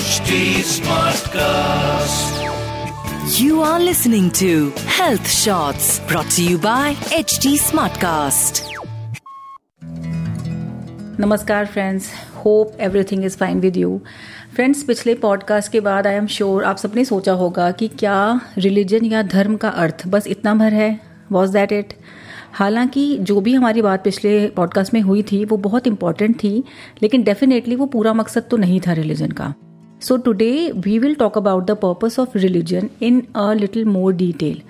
HT Smartcast. You are listening to Health Shots brought to you by HT Smartcast. नमस्कार friends hope everything is fine with you friends पिछले podcast के बाद I am sure आप सबने सोचा होगा कि क्या रिलीजन या धर्म का अर्थ बस इतना भर है वॉज़ दैट इट हालाँकि जो भी हमारी बात पिछले पॉडकास्ट में हुई थी वो बहुत इंपॉर्टेंट थी लेकिन डेफिनेटली वो पूरा मकसद तो नहीं था रिलीजन का so today we will talk about the purpose of religion in a little more detail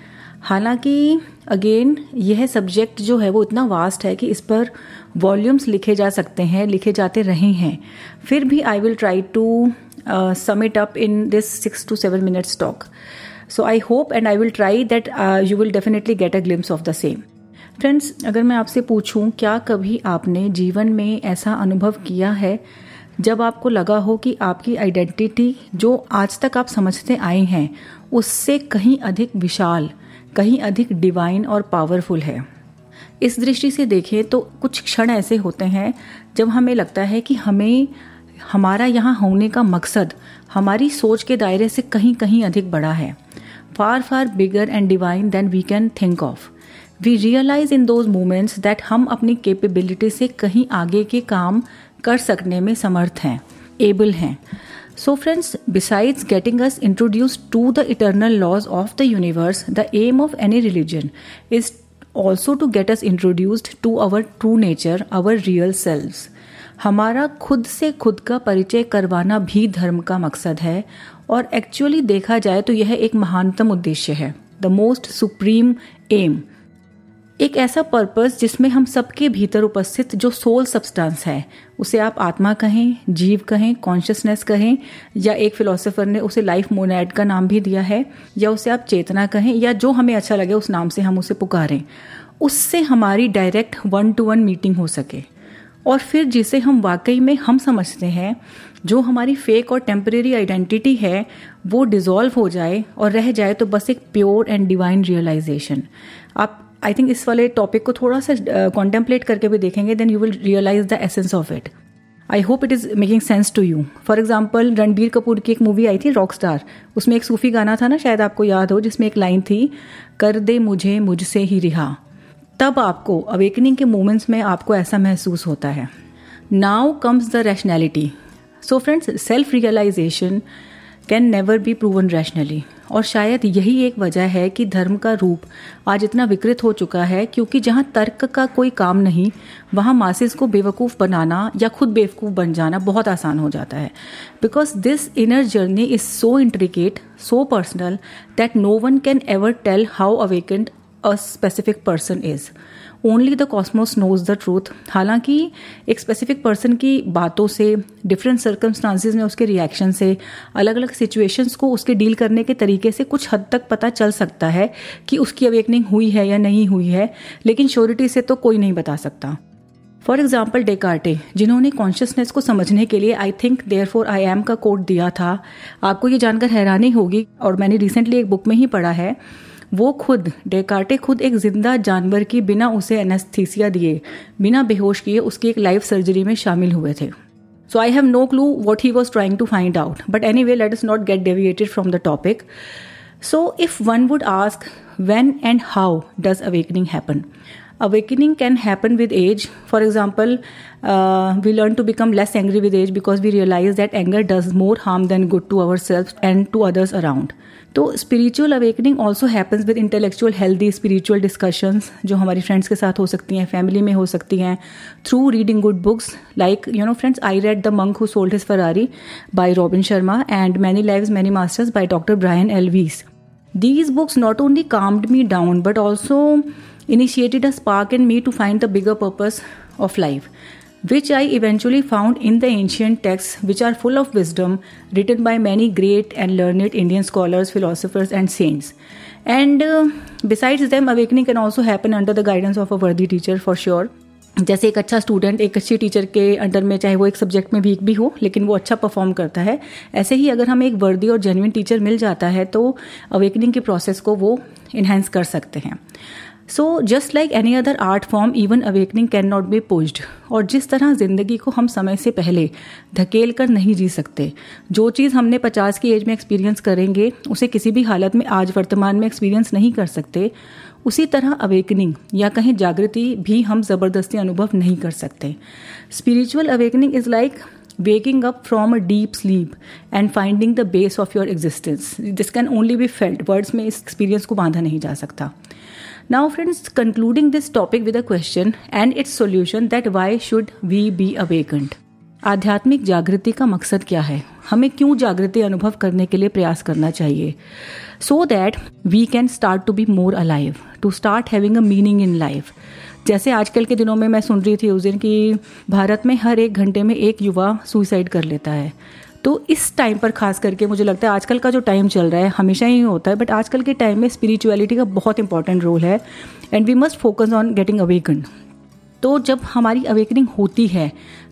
हालाँकि अगेन यह सब्जेक्ट जो है वो इतना वास्ट है कि इस पर वॉल्यूम्स लिखे जा सकते हैं, लिखे जाते रहे हैं। फिर भी I will try to sum it up in this six to seven minutes talk so I hope and I will try that you will definitely get a glimpse of the same friends अगर मैं आपसे पूछूँ, क्या कभी आपने जीवन में ऐसा अनुभव किया है जब आपको लगा हो कि आपकी आइडेंटिटी जो आज तक आप समझते आए हैं, उससे कहीं अधिक विशाल, कहीं अधिक डिवाइन और पावरफुल है। इस दृष्टि से देखें तो कुछ क्षण ऐसे होते हैं जब हमें लगता है कि हमें, हमारा यहाँ होने का मकसद, हमारी सोच के दायरे से कहीं कहीं अधिक बड़ा है। Far far bigger and divine than we can think of we realise in those moments that हम अपनी केपेबिलिटी से कहीं आगे के काम कर सकने में समर्थ हैं, एबल हैं। So friends besides getting us introduce to the eternal laws of the universe the aim of any religion is also to get us introduced to our true nature our real selves हमारा खुद से खुद का परिचय करवाना भी धर्म का मकसद है, और एक्चुअली देखा जाए तो यह एक महानतम उद्देश्य है। द मोस्ट सुप्रीम एम एक ऐसा पर्पस जिसमें हम सबके भीतर उपस्थित जो सोल सब्सटेंस है, उसे आप आत्मा कहें, जीव कहें कॉन्शियसनेस कहें, या एक फिलोसोफर ने उसे लाइफ मोनेट का नाम भी दिया है, या उसे आप चेतना कहें, या जो हमें अच्छा लगे उस नाम से हम उसे पुकारें, उससे हमारी direct one to one meeting हो सके। और फिर जिसे हम वाकई में हम समझते हैं, जो हमारी फेक और टेम्परेरी आइडेंटिटी है, वो डिज़ोल्व हो जाए और रह जाए तो बस एक प्योर एंड डिवाइन रियलाइजेशन आप आई थिंक इस वाले टॉपिक को थोड़ा सा कॉन्टेम्पलेट uh, करके भी देखेंगे then you will realise the essence of it I hope it is making sense to you for example Ranbir Kapoor की एक मूवी आई थी रॉक स्टार उसमें एक सूफी गाना था ना शायद आपको याद हो जिसमें एक लाइन थी कर दे मुझे मुझसे ही रिहा. तब आपको अवेकनिंग के मोमेंट्स में आपको ऐसा महसूस होता है। Now comes the rationality so friends self realisation can never be proven rationally और शायद यही एक वजह है कि धर्म का रूप आज इतना विकृत हो चुका है, क्योंकि जहाँ तर्क का कोई काम नहीं, वहाँ मासिस को बेवकूफ़ बनाना या खुद बेवकूफ़ बन जाना बहुत आसान हो जाता है। Because this inner journey is so intricate so personal that no one can ever tell how awakened a specific person is only the cosmos knows the truth हालाँकि एक स्पेसिफिक पर्सन की बातों से डिफरेंट सर्कमस्टांसिस में उसके reaction से अलग अलग सिचुएशंस को उसके डील करने के तरीके से कुछ हद तक पता चल सकता है कि उसकी अवेकनिंग हुई है या नहीं हुई है, लेकिन श्योरिटी से तो कोई नहीं बता सकता। फॉर एग्ज़ाम्पल डेकार्टे जिन्होंने कॉन्शियसनेस को समझने के लिए I think there four I M का कोड दिया था। आपको ये जानकर हैरानी होगी, और मैंने रिसेंटली एक बुक में ही पढ़ा है। वो खुद, डेकार्टे खुद एक ज़िंदा जानवर की बिना उसे एनेस्थीसिया दिए, बिना बेहोश किए उसकी एक लाइफ सर्जरी में शामिल हुए थे। So I have no clue what he was trying to find out but anyway let is not get deviated from the topic so if one would ask when and how does awakening happen? awakening can happen with age for example uh, we learn to become less angry with age because we realize that anger does more harm than good to ourselves and to others around तो spiritual awakening also happens with intellectual healthy spiritual discussions जो हमारी friends के साथ हो सकती हैं family में हो सकती हैं through reading good books like you know friends I read the monk who sold his Ferrari by Robin Sharma and many lives many masters by doctor Brian Weiss These books not only calmed me down but also initiated a spark in me to find the bigger purpose of life, which I eventually found in the ancient texts, which are full of wisdom written by many great and learned Indian scholars, philosophers, and saints. And uh, besides them, awakening can also happen under the guidance of a worthy teacher for sure. जैसे एक अच्छा student एक अच्छी teacher के under में चाहे वो एक सब्जेक्ट में वीक भी हो लेकिन वो अच्छा परफॉर्म करता है ऐसे ही अगर हमें एक वर्दी और जेन्युइन टीचर मिल जाता है तो अवेकनिंग के प्रोसेस को वो इन्हेंस कर सकते हैं so just like any other art form even awakening can not be pushed और जिस तरह ज़िंदगी को हम समय से पहले धकेल कर नहीं जी सकते, जो चीज़ हमने पचास की एज में एक्सपीरियंस करेंगे, उसे किसी भी हालत में आज वर्तमान में एक्सपीरियंस नहीं कर सकते। उसी तरह अवेकनिंग या कहीं जागृति भी हम ज़बरदस्ती अनुभव नहीं कर सकते। Spiritual awakening is like waking up from a deep sleep and finding the base of your existence. This can only be felt. Words में इस experience को बांधा नहीं जा सकता। Now, friends, concluding this topic with a question and its solution that why should we be awakened? आध्यात्मिक जागृति का मकसद क्या है? हमें क्यों जागृति अनुभव करने के लिए प्रयास करना चाहिए? So that we can start to be more alive to start having a meaning in life जैसे आजकल के दिनों में मैं सुन रही थी उस दिन कि भारत में हर एक घंटे में एक युवा सुइसाइड कर लेता है। तो इस टाइम पर खास करके मुझे लगता है आजकल का जो टाइम चल रहा है हमेशा ही होता है बट आजकल के टाइम में स्पिरिचुअलिटी का बहुत इंपॉर्टेंट रोल है and we must focus on getting awaken तो जब हमारी अवेकनिंग होती है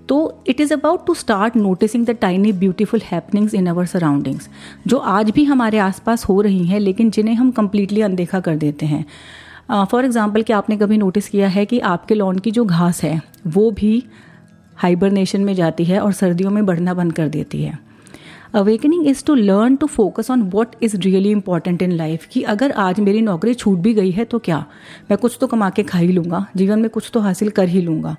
तो it is about to start noticing the tiny beautiful happenings in our surroundings जो आज भी हमारे आसपास हो रही हैं लेकिन जिन्हें हम कम्प्लीटली अनदेखा कर देते हैं। फॉर uh, एग्ज़ाम्पल कि आपने कभी नोटिस किया है कि आपके लॉन की जो घास है वो भी हाइबरनेशन में जाती है और सर्दियों में बढ़ना बंद कर देती है। Awakening is to learn to focus on what is really important in life कि अगर आज मेरी नौकरी छूट भी गई है तो क्या? मैं कुछ तो कमा के खा ही लूँगा, जीवन में कुछ तो हासिल कर ही लूँगा।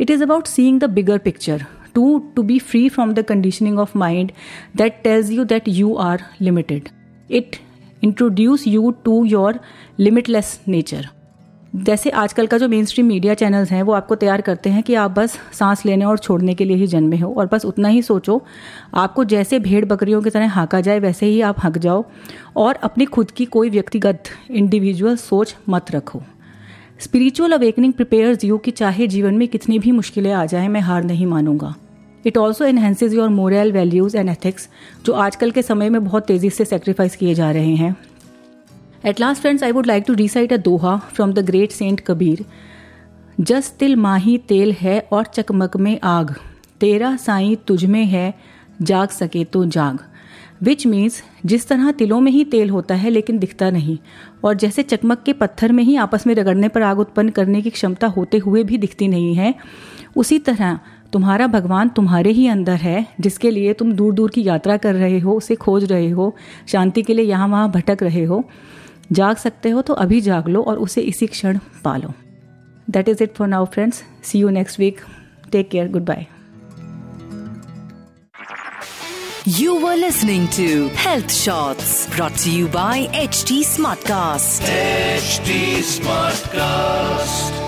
It is about seeing the bigger picture to to be free from the conditioning of mind that tells you that you are limited it introduce you to your limitless nature जैसे आजकल का जो मेन स्ट्रीम मीडिया चैनल्स हैं, वो आपको तैयार करते हैं कि आप बस सांस लेने और छोड़ने के लिए ही जन्मे हो और बस उतना ही सोचो, आपको जैसे भेड़ बकरियों की तरह हाँका जाए, वैसे ही आप हक जाओ और अपनी खुद की कोई व्यक्तिगत इंडिविजुअल सोच मत रखो। स्पिरिचुअल अवेकनिंग प्रिपेयर्स यू कि चाहे जीवन में कितनी भी मुश्किलें आ जाएँ, मैं हार नहीं मानूँगा। It also enhances your moral values and ethics जो आजकल के समय में बहुत तेज़ी से सेक्रीफाइस किए जा रहे हैं। At last friends I would like to recite a doha from the great saint Kabir जस तिल माही तेल है और चकमक में आग तेरा साई तुझ में है जाग सके तो जाग विच मीन्स जिस तरह तिलों में ही तेल होता है, लेकिन दिखता नहीं, और जैसे चकमक के पत्थर में ही आपस में रगड़ने पर आग उत्पन्न करने की क्षमता होते हुए भी दिखती नहीं है, उसी तरह तुम्हारा भगवान तुम्हारे ही अंदर है, जिसके लिए तुम दूर दूर की यात्रा कर रहे हो, उसे खोज रहे हो, शांति के लिए यहाँ वहाँ भटक रहे हो। जाग सकते हो तो अभी जाग लो और उसे इसी क्षण पालो। That is it for now friends see you next week take care good bye you were listening to health shorts brought you by H T smart cast H smart cast